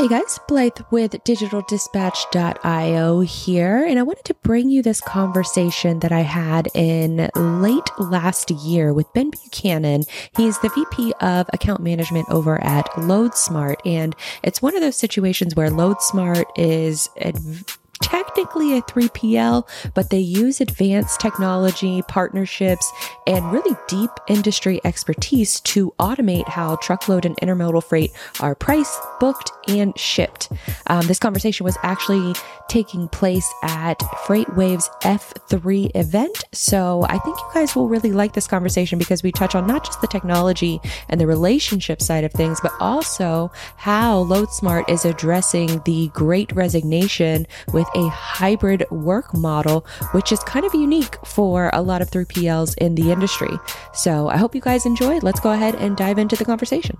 Hey guys, Blythe with digitaldispatch.io here, and I wanted to bring you this conversation that I had in late last year with Ben Buchanan. He's the VP of account management over at LoadSmart, and it's one of those situations where LoadSmart is technically a 3PL, but they use advanced technology, partnerships, and really deep industry expertise to automate how truckload and intermodal freight are priced, booked, and shipped. Um, this conversation was actually taking place at FreightWaves F3 event. So I think you guys will really like this conversation because we touch on not just the technology and the relationship side of things, but also how LoadSmart is addressing the great resignation with a hybrid work model, which is kind of unique for a lot of 3PLs in the industry. So I hope you guys enjoyed. Let's go ahead and dive into the conversation.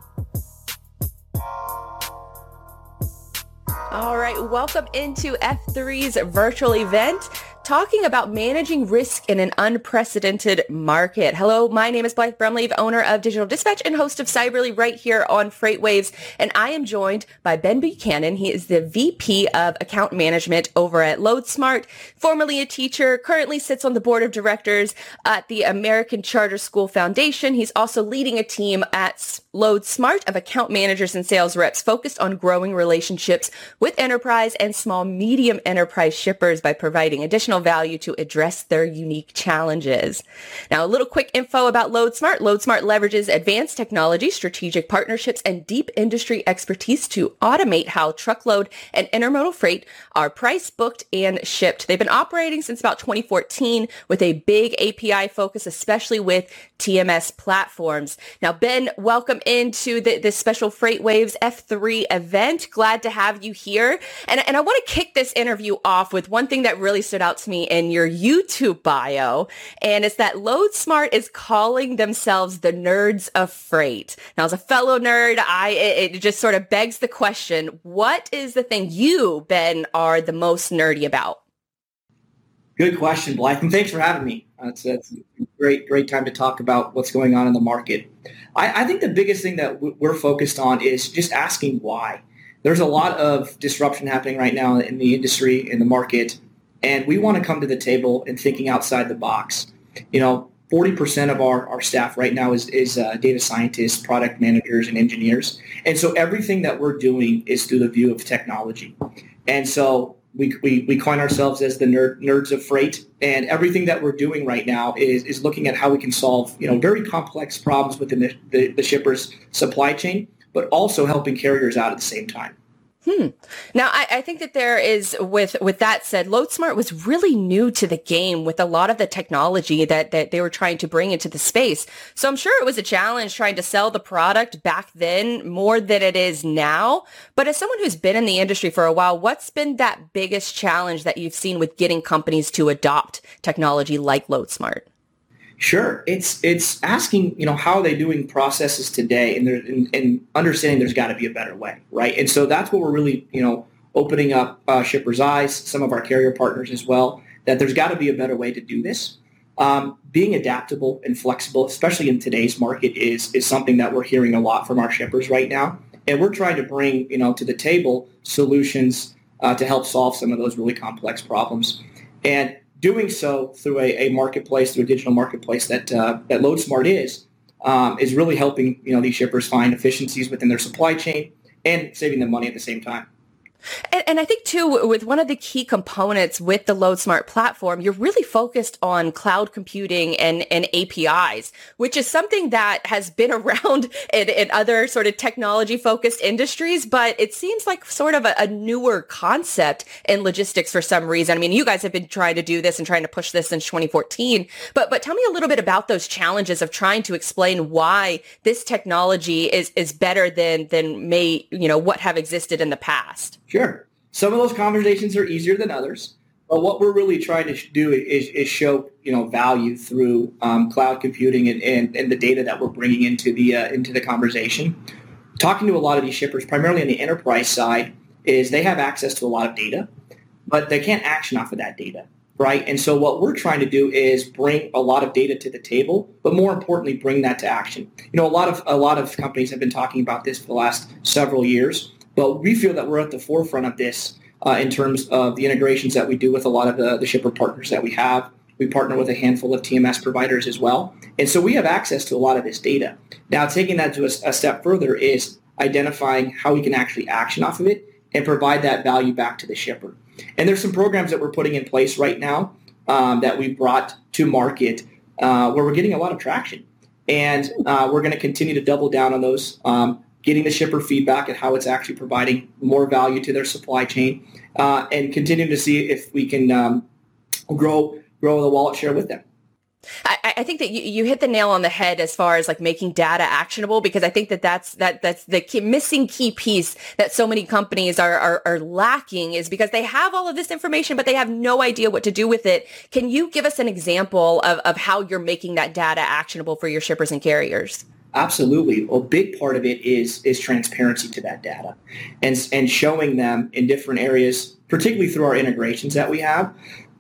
All right, welcome into F3's virtual event talking about managing risk in an unprecedented market. Hello, my name is Blythe Brumleve, owner of Digital Dispatch and host of Cyberly right here on FreightWaves. And I am joined by Ben Buchanan. He is the VP of account management over at LoadSmart, formerly a teacher, currently sits on the board of directors at the American Charter School Foundation. He's also leading a team at LoadSmart of account managers and sales reps focused on growing relationships with enterprise and small medium enterprise shippers by providing additional additional value to address their unique challenges. Now, a little quick info about LoadSmart. LoadSmart leverages advanced technology, strategic partnerships, and deep industry expertise to automate how truckload and intermodal freight are priced, booked, and shipped. They've been operating since about 2014 with a big API focus, especially with TMS platforms. Now, Ben, welcome into the, this special FreightWaves F3 event. Glad to have you here. And, and I want to kick this interview off with one thing that really stood out to me in your YouTube bio, and it's that LoadSmart is calling themselves the nerds of freight. Now, as a fellow nerd, I it just sort of begs the question: What is the thing you, Ben, are the most nerdy about? Good question, Blythe, and thanks for having me. It's a great, great time to talk about what's going on in the market. I, I think the biggest thing that we're focused on is just asking why. There's a lot of disruption happening right now in the industry, in the market, and we want to come to the table and thinking outside the box. You know, 40% of our, our staff right now is, is uh, data scientists, product managers, and engineers. And so everything that we're doing is through the view of technology. And so we, we, we coin ourselves as the nerd, nerds of freight. And everything that we're doing right now is, is looking at how we can solve, you know, very complex problems within the, the, the shipper's supply chain, but also helping carriers out at the same time. Hmm. Now, I, I, think that there is, with with that said, LoadSmart was really new to the game with a lot of the technology that that they were trying to bring into the space. So I'm sure it was a challenge trying to sell the product back then more than it is now. But as someone who's been in the industry for a while, what's been that biggest challenge that you've seen with getting companies to adopt technology like LoadSmart? Sure, it's it's asking you know how are they doing processes today, and and, and understanding there's got to be a better way, right? And so that's what we're really you know opening up uh, shippers' eyes, some of our carrier partners as well, that there's got to be a better way to do this. Um, being adaptable and flexible, especially in today's market, is is something that we're hearing a lot from our shippers right now, and we're trying to bring you know to the table solutions uh, to help solve some of those really complex problems. And doing so through a, a marketplace, through a digital marketplace that uh, that LoadSmart is, um, is really helping you know these shippers find efficiencies within their supply chain and saving them money at the same time. And, and, I think too, with one of the key components with the LoadSmart platform, you're really focused on cloud computing and, and APIs, which is something that has been around in, in other sort of technology focused industries, but it seems like sort of a, a, newer concept in logistics for some reason. I mean, you guys have been trying to do this and trying to push this since 2014, but, but tell me a little bit about those challenges of trying to explain why this technology is, is better than, than may, you know, what have existed in the past. Sure. Some of those conversations are easier than others. But what we're really trying to do is, is show you know value through um, cloud computing and, and, and, the data that we're bringing into the uh, into the conversation. Talking to a lot of these shippers, primarily on the enterprise side, is they have access to a lot of data, but they can't action off of that data, right? And so what we're trying to do is bring a lot of data to the table, but more importantly, bring that to action. You know, a lot of a lot of companies have been talking about this for the last several years But we feel that we're at the forefront of this uh, in terms of the integrations that we do with a lot of the, the shipper partners that we have. We partner with a handful of TMS providers as well. And so we have access to a lot of this data. Now, taking that to a, a step further is identifying how we can actually action off of it and provide that value back to the shipper. And there's some programs that we're putting in place right now um, that we brought to market uh, where we're getting a lot of traction. And uh, we're going to continue to double down on those, um, getting the shipper feedback and how it's actually providing more value to their supply chain, uh, and continuing to see if we can um, grow grow the wallet share with them. I, I, think that you, you hit the nail on the head as far as like making data actionable because I think that that's that that's the key, missing key piece that so many companies are, are are lacking is because they have all of this information but they have no idea what to do with it. Can you give us an example of, of how you're making that data actionable for your shippers and carriers? Absolutely. A big part of it is is transparency to that data, and and showing them in different areas, particularly through our integrations that we have,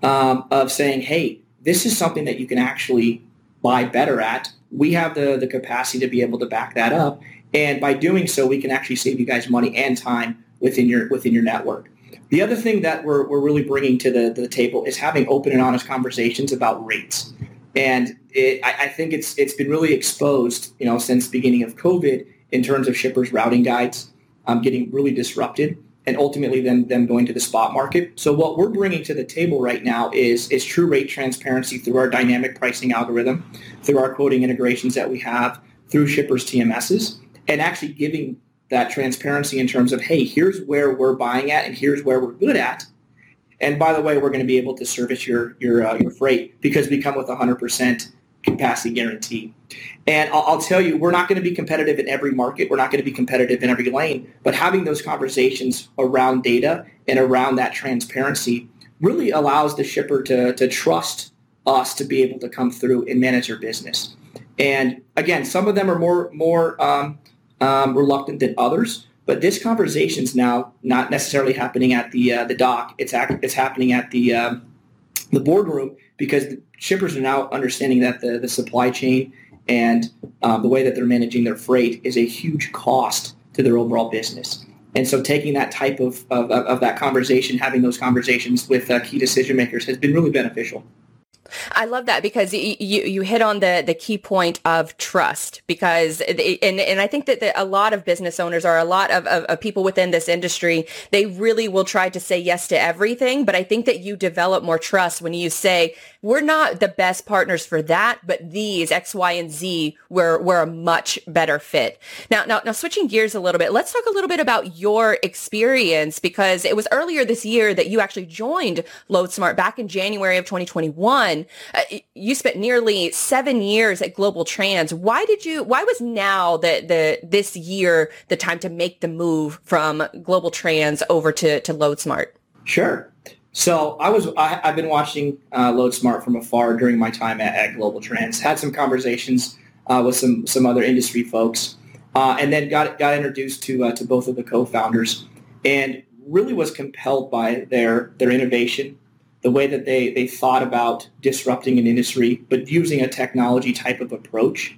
um, of saying, hey this is something that you can actually buy better at. We have the, the capacity to be able to back that up. And by doing so, we can actually save you guys money and time within your within your network. The other thing that we're, we're really bringing to the, the table is having open and honest conversations about rates. And it, I, I think it's it's been really exposed, you know, since the beginning of COVID in terms of shippers routing guides um, getting really disrupted and ultimately then them going to the spot market. So what we're bringing to the table right now is, is true rate transparency through our dynamic pricing algorithm, through our quoting integrations that we have, through shippers TMSs, and actually giving that transparency in terms of, hey, here's where we're buying at and here's where we're good at. And by the way, we're going to be able to service your, your, uh, your freight because we come with 100% capacity guarantee. And I'll, I'll, tell you, we're not going to be competitive in every market. We're not going to be competitive in every lane. But having those conversations around data and around that transparency really allows the shipper to, to trust us to be able to come through and manage their business. And again, some of them are more more um, um, reluctant than others. But this conversation is now not necessarily happening at the uh, the dock. It's act- it's happening at the um, the boardroom because the shippers are now understanding that the, the supply chain and um, the way that they're managing their freight is a huge cost to their overall business. And so taking that type of, of, of that conversation, having those conversations with uh, key decision makers has been really beneficial. I love that because you, you hit on the, the key point of trust because, and, and I think that the, a lot of business owners or a lot of, of, of, people within this industry, they really will try to say yes to everything. But I think that you develop more trust when you say, we're not the best partners for that, but these X, Y, and Z, we're, we're a much better fit. Now, now, now switching gears a little bit, let's talk a little bit about your experience because it was earlier this year that you actually joined LoadSmart back in January of 2021. Uh, you spent nearly seven years at GlobalTranz. Why did you? Why was now the the this year the time to make the move from GlobalTranz over to to LoadSmart? Sure. So I was I, have been watching uh, LoadSmart from afar during my time at, at GlobalTranz. Had some conversations uh, with some some other industry folks, uh, and then got got introduced to uh, to both of the co-founders, and really was compelled by their their innovation the way that they, they thought about disrupting an industry, but using a technology type of approach.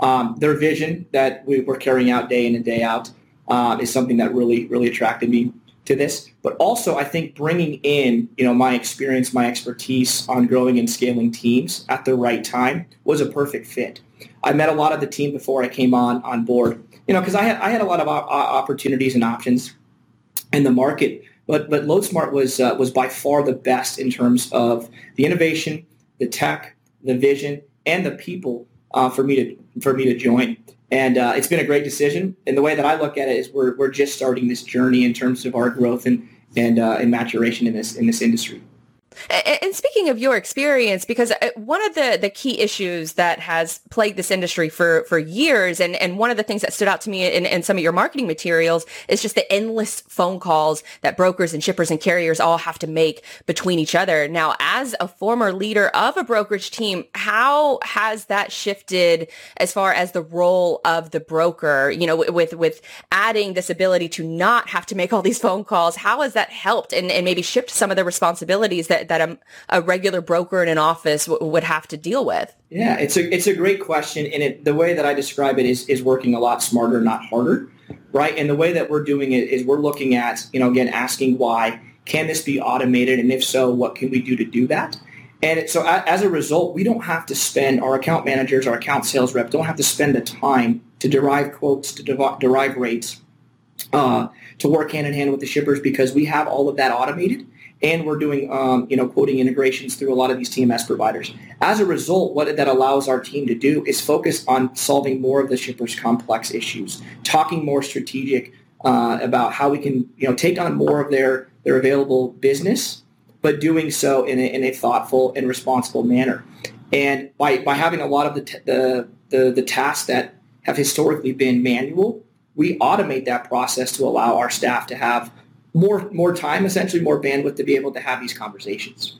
Um, their vision that we were carrying out day in and day out uh, is something that really, really attracted me to this. But also, I think bringing in, you know, my experience, my expertise on growing and scaling teams at the right time was a perfect fit. I met a lot of the team before I came on on board, you know, because I had I had a lot of opportunities and options in the market but but LoadSmart was uh, was by far the best in terms of the innovation, the tech, the vision, and the people uh, for me to for me to join. And uh, it's been a great decision. And the way that I look at it is we're we're just starting this journey in terms of our growth and and uh, and maturation in this in this industry. And speaking of your experience, because uh, one of the, the key issues that has plagued this industry for, for years, and, and one of the things that stood out to me in, in some of your marketing materials is just the endless phone calls that brokers and shippers and carriers all have to make between each other. Now, as a former leader of a brokerage team, how has that shifted as far as the role of the broker, you know, with, with adding this ability to not have to make all these phone calls? How has that helped and, and maybe shift some of the responsibilities that that a, a regular broker in an office w- would have to deal with? Yeah, it's a it's a great question, and it, the way that I describe it is is working a lot smarter, not harder, right? And the way that we're doing it is we're looking at you know again asking why can this be automated, and if so, what can we do to do that? And so as a result, we don't have to spend our account managers, our account sales rep don't have to spend the time to derive quotes, to derive rates, uh, to work hand in hand with the shippers because we have all of that automated and we're doing um, you know quoting integrations through a lot of these TMS providers. As a result, what that allows our team to do is focus on solving more of the shippers' complex issues, talking more strategic uh, about how we can you know take on more of their their available business, but doing so in a, in a thoughtful and responsible manner. And by, by having a lot of the, t- the, the, the tasks that have historically been manual, we automate that process to allow our staff to have more more time, essentially more bandwidth to be able to have these conversations.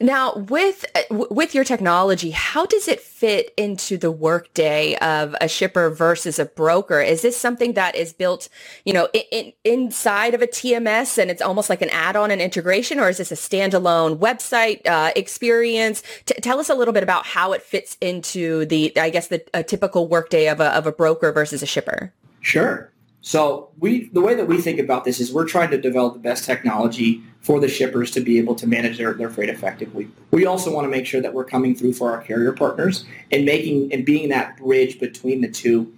Now, with with your technology, how does it fit into the workday of a shipper versus a broker? Is this something that is built, you know, in, in, inside of a TMS and it's almost like an add-on and integration, or is this a standalone website uh, experience? T- tell us a little bit about how it fits into the, I guess, the a typical workday of a of a broker versus a shipper. Sure. So we, the way that we think about this is we're trying to develop the best technology for the shippers to be able to manage their, their freight effectively. We also want to make sure that we're coming through for our carrier partners and making and being that bridge between the two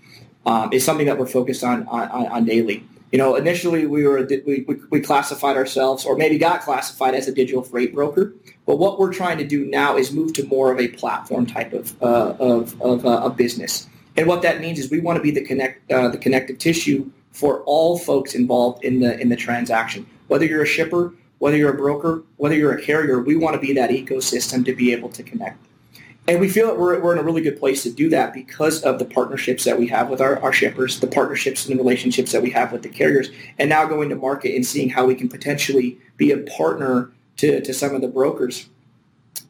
um, is something that we're focused on, on, on daily. You know, initially we were we, we classified ourselves, or maybe got classified as a digital freight broker. But what we're trying to do now is move to more of a platform type of uh, of, of uh, a business. And what that means is we want to be the connect uh, the connective tissue for all folks involved in the in the transaction. Whether you're a shipper, whether you're a broker, whether you're a carrier, we want to be that ecosystem to be able to connect. And we feel that we're, we're in a really good place to do that because of the partnerships that we have with our, our shippers, the partnerships and the relationships that we have with the carriers, and now going to market and seeing how we can potentially be a partner to, to some of the brokers.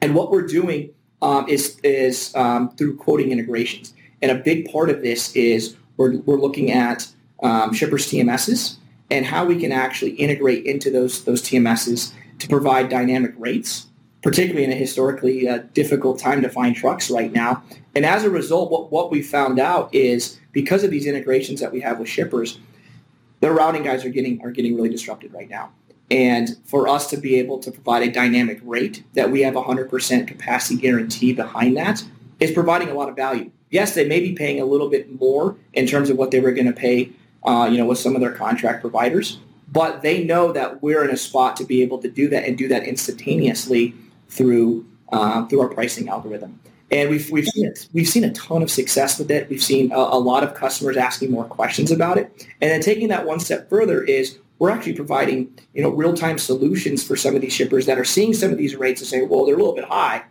And what we're doing um, is, is um, through quoting integrations. And a big part of this is we're, we're looking at um, shippers TMSs and how we can actually integrate into those, those TMSs to provide dynamic rates, particularly in a historically uh, difficult time to find trucks right now. And as a result, what, what we found out is because of these integrations that we have with shippers, their routing guides are getting are getting really disrupted right now. And for us to be able to provide a dynamic rate that we have 100% capacity guarantee behind that is providing a lot of value. Yes, they may be paying a little bit more in terms of what they were going to pay uh, you know, with some of their contract providers. But they know that we're in a spot to be able to do that and do that instantaneously through uh, through our pricing algorithm. And we've we've seen. We've seen a ton of success with it. We've seen a, a lot of customers asking more questions about it. And then taking that one step further is we're actually providing you know real time solutions for some of these shippers that are seeing some of these rates and saying, well, they're a little bit high.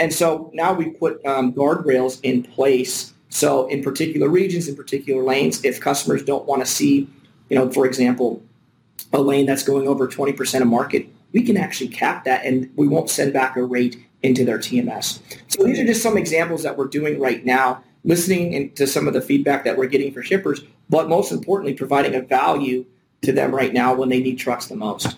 And so now we put um, guardrails in place so in particular regions, in particular lanes, if customers don't want to see, you know, for example, a lane that's going over 20% of market, we can actually cap that and we won't send back a rate into their TMS. So these are just some examples that we're doing right now, listening to some of the feedback that we're getting for shippers, but most importantly, providing a value to them right now when they need trucks the most.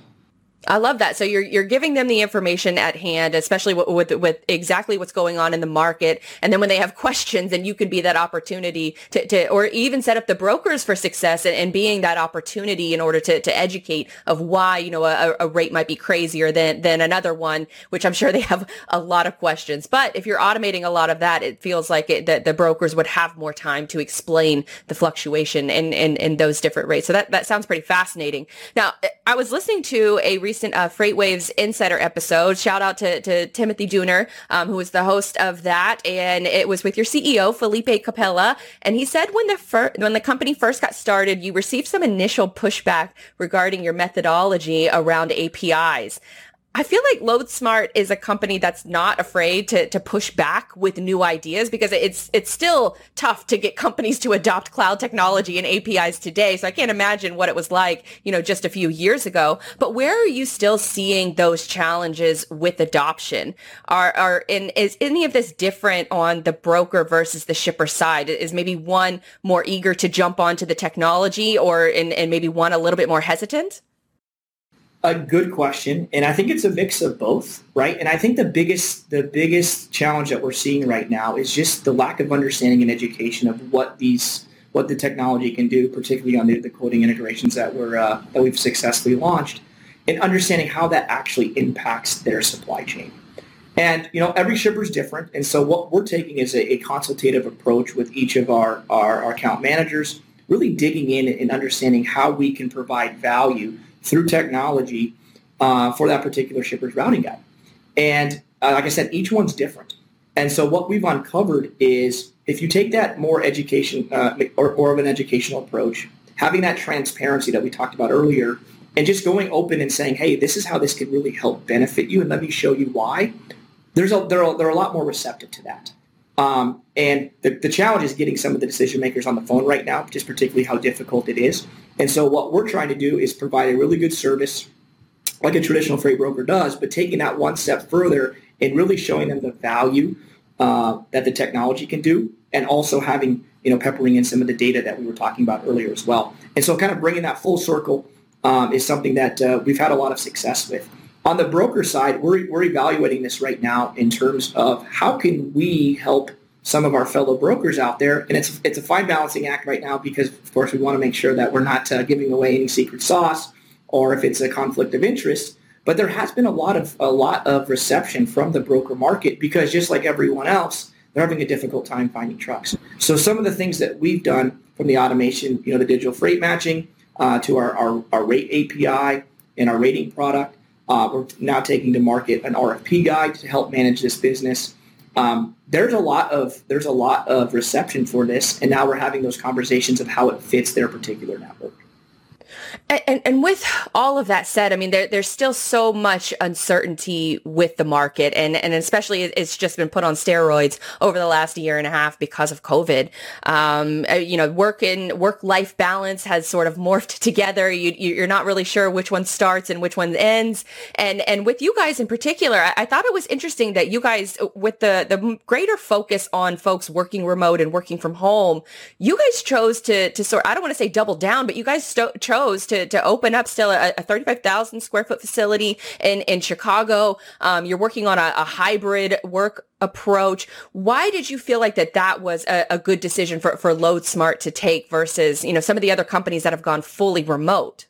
I love that. So you're you're giving them the information at hand, especially with, with, with exactly what's going on in the market, and then when they have questions, then you can be that opportunity to, to or even set up the brokers for success and, and being that opportunity in order to, to educate of why you know a, a rate might be crazier than than another one, which I'm sure they have a lot of questions. But if you're automating a lot of that, it feels like it, that the brokers would have more time to explain the fluctuation in, in in those different rates. So that that sounds pretty fascinating. Now I was listening to a recent uh, FreightWaves Insider episode. Shout out to, to Timothy Dooner, um, who was the host of that, and it was with your CEO Felipe Capella. And he said when the fir- when the company first got started, you received some initial pushback regarding your methodology around APIs. I feel like LoadSmart is a company that's not afraid to, to push back with new ideas because it's it's still tough to get companies to adopt cloud technology and APIs today. So I can't imagine what it was like, you know, just a few years ago. But where are you still seeing those challenges with adoption? Are are in is any of this different on the broker versus the shipper side? Is maybe one more eager to jump onto the technology or and, and maybe one a little bit more hesitant? A good question, and I think it's a mix of both, right? And I think the biggest the biggest challenge that we're seeing right now is just the lack of understanding and education of what these what the technology can do, particularly on the, the quoting integrations that we're uh, that we've successfully launched, and understanding how that actually impacts their supply chain. And you know, every shipper is different, and so what we're taking is a, a consultative approach with each of our, our, our account managers, really digging in and understanding how we can provide value through technology uh, for that particular shipper's routing guide. And uh, like I said, each one's different. And so what we've uncovered is if you take that more education uh, or, or of an educational approach, having that transparency that we talked about earlier, and just going open and saying, hey, this is how this can really help benefit you, and let me show you why. There's a, they're, they're a lot more receptive to that. Um, and the, the challenge is getting some of the decision makers on the phone right now, just particularly how difficult it is. And so what we're trying to do is provide a really good service like a traditional freight broker does, but taking that one step further and really showing them the value uh, that the technology can do and also having, you know, peppering in some of the data that we were talking about earlier as well. And so kind of bringing that full circle um, is something that uh, we've had a lot of success with. On the broker side, we're, we're evaluating this right now in terms of how can we help some of our fellow brokers out there. And it's, it's a fine balancing act right now because, of course, we want to make sure that we're not uh, giving away any secret sauce or if it's a conflict of interest. But there has been a lot of a lot of reception from the broker market because just like everyone else, they're having a difficult time finding trucks. So some of the things that we've done from the automation, you know, the digital freight matching uh, to our, our, our rate API and our rating product, uh, we're now taking to market an RFP guide to help manage this business. Um, there's a lot of there's a lot of reception for this, and now we're having those conversations of how it fits their particular network. And, and with all of that said, I mean, there, there's still so much uncertainty with the market, and, and especially it's just been put on steroids over the last year and a half because of COVID. Um, uh, you know, work in work life balance has sort of morphed together. You, you're not really sure which one starts and which one ends. And and with you guys in particular, I, I thought it was interesting that you guys, with the the greater focus on folks working remote and working from home, you guys chose to to sort. I don't want to say double down, but you guys sto- chose to, to open up still a, a 35,000 square foot facility in, in Chicago. Um, you're working on a, a, hybrid work approach. Why did you feel like that that was a, a good decision for, for LoadSmart to take versus, you know, some of the other companies that have gone fully remote?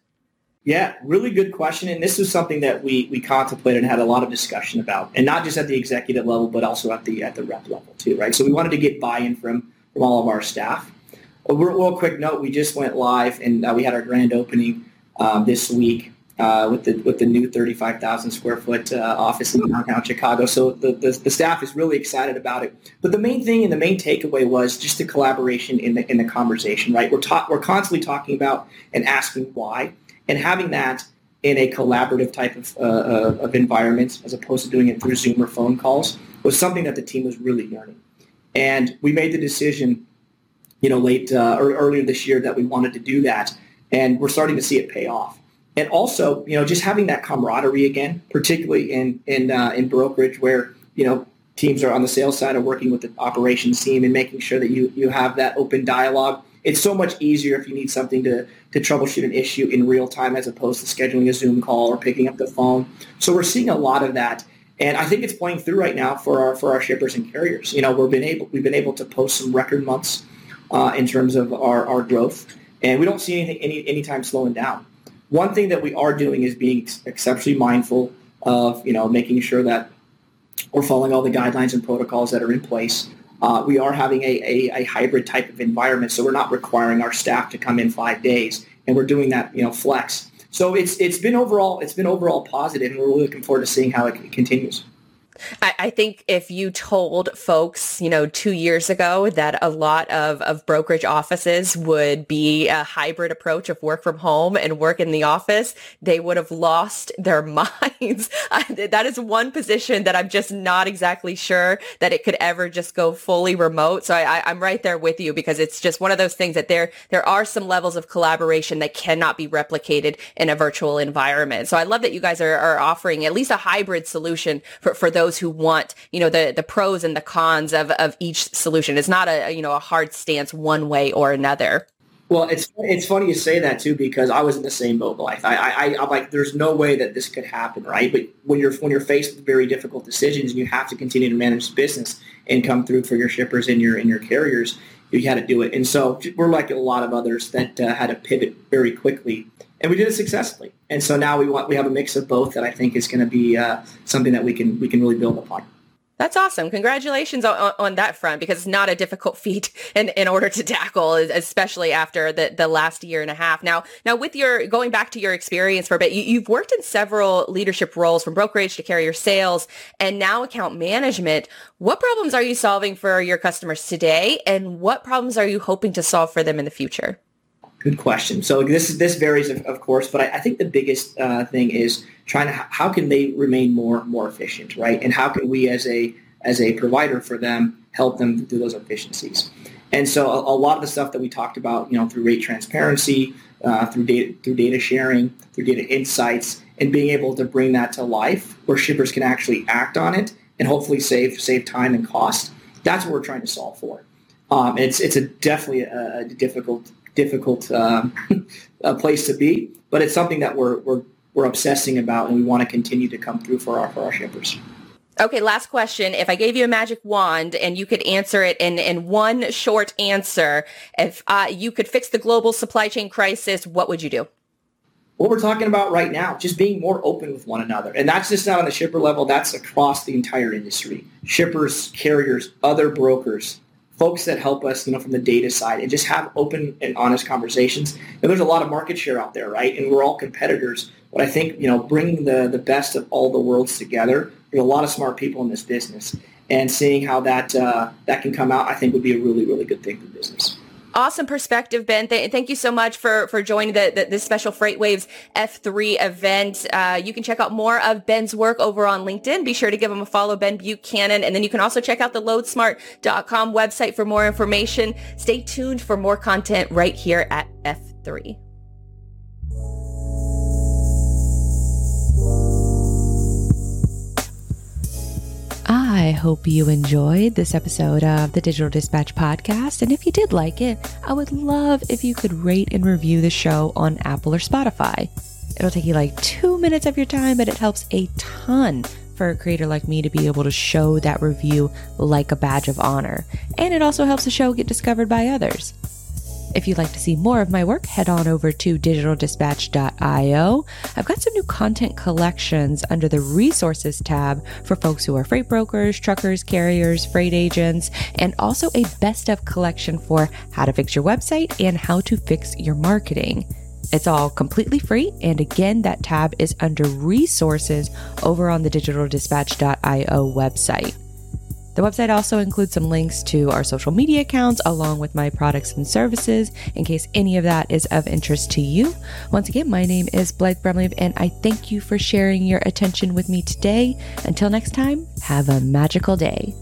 Yeah, really good question. And this was something that we, we contemplated and had a lot of discussion about, and not just at the executive level, but also at the at the rep level too, right? So we wanted to get buy-in from, from all of our staff. A real quick note: we just went live and uh, we had our grand opening um, this week uh, with the with the new 35,000 square foot uh, office in downtown Chicago. So the, the, the staff is really excited about it. But the main thing and the main takeaway was just the collaboration in the in the conversation. Right, we're ta- we're constantly talking about and asking why, and having that in a collaborative type of, uh, uh, of environment as opposed to doing it through Zoom or phone calls was something that the team was really learning. And we made the decision you know, late uh, or earlier this year that we wanted to do that, and we're starting to see it pay off. And also, you know, just having that camaraderie again, particularly in in uh, in brokerage, where you know teams are on the sales side of working with the operations team and making sure that you you have that open dialogue. It's so much easier if you need something to to troubleshoot an issue in real time as opposed to scheduling a Zoom call or picking up the phone. So we're seeing a lot of that. And I think it's playing through right now for our for our shippers and carriers. You know, we've been able we've been able to post some record months uh, in terms of our, our growth. And we don't see anything any anytime slowing down. One thing that we are doing is being exceptionally mindful of, you know, making sure that we're following all the guidelines and protocols that are in place. Uh, we are having a, a, a, hybrid type of environment, so we're not requiring our staff to come in five days, and we're doing that, you know, flex. So it's it's been overall it's been overall positive, and we're really looking forward to seeing how it continues. I, I, think if you told folks, you know, two years ago that a lot of, of brokerage offices would be a hybrid approach of work from home and work in the office, they would have lost their minds. that is one position that I'm just not exactly sure that it could ever just go fully remote. So I, I'm right there with you because it's just one of those things that there there are some levels of collaboration that cannot be replicated in a virtual environment. So I love that you guys are, are offering at least a hybrid solution for, for those who want, you know, the, the pros and the cons of, of each solution. It's not a, you know, a hard stance one way or another. Well, it's it's funny you say that too because I was in the same boat, Blythe. I, I I'm like, there's no way that this could happen, right? But when you're when you're faced with very difficult decisions and you have to continue to manage the business and come through for your shippers and your and your carriers, you had to do it. And so we're like a lot of others that uh, had to pivot very quickly, and we did it successfully. And so now we want we have a mix of both that I think is going to be uh, something that we can we can really build upon. That's awesome. Congratulations on, on, that front because it's not a difficult feat in, in order to tackle, especially after the, the last year and a half. Now, now with your going back to your experience for a bit, you, have worked in several leadership roles from brokerage to carrier sales and now account management. What problems are you solving for your customers today and what problems are you hoping to solve for them in the future? Good question. So this this varies, of, of course, but I, I, think the biggest uh, thing is trying to how can they remain more more efficient, right? And how can we as a as a provider for them help them do those efficiencies? And so a, a lot of the stuff that we talked about, you know, through rate transparency, uh, through data through data sharing, through data insights, and being able to bring that to life where shippers can actually act on it and hopefully save save time and cost. That's what we're trying to solve for. Um, it's it's a definitely a, a difficult difficult um, place to be, but it's something that we're, we're, we're obsessing about and we want to continue to come through for our, for our shippers. Okay, last question. If I gave you a magic wand and you could answer it in, in one short answer, if uh, you could fix the global supply chain crisis, what would you do? What we're talking about right now, just being more open with one another. And that's just not on the shipper level, that's across the entire industry. Shippers, carriers, other brokers, folks that help us, you know, from the data side and just have open and honest conversations. And there's a lot of market share out there, right? And we're all competitors. But I think, you know, bringing the, the best of all the worlds together, there's a lot of smart people in this business. And seeing how that uh, that can come out, I think would be a really, really good thing for business. Awesome perspective, Ben. Th- thank you so much for, for joining the, the, special FreightWaves F3 event. Uh, you can check out more of Ben's work over on LinkedIn. Be sure to give him a follow, Ben Buchanan. And then you can also check out the loadsmart.com website for more information. Stay tuned for more content right here at F3. I hope you enjoyed this episode of the Digital Dispatch podcast. And if you did like it, I would love if you could rate and review the show on Apple or Spotify. It'll take you like two minutes of your time, but it helps a ton for a creator like me to be able to show that review like a badge of honor. And it also helps the show get discovered by others. If you'd like to see more of my work, head on over to digitaldispatch.io. I've got some new content collections under the resources tab for folks who are freight brokers, truckers, carriers, freight agents, and also a best of collection for how to fix your website and how to fix your marketing. It's all completely free. And again, that tab is under resources over on the digitaldispatch.io website. The website also includes some links to our social media accounts along with my products and services in case any of that is of interest to you. Once again, my name is Blythe Brumleve and I thank you for sharing your attention with me today. Until next time, have a magical day.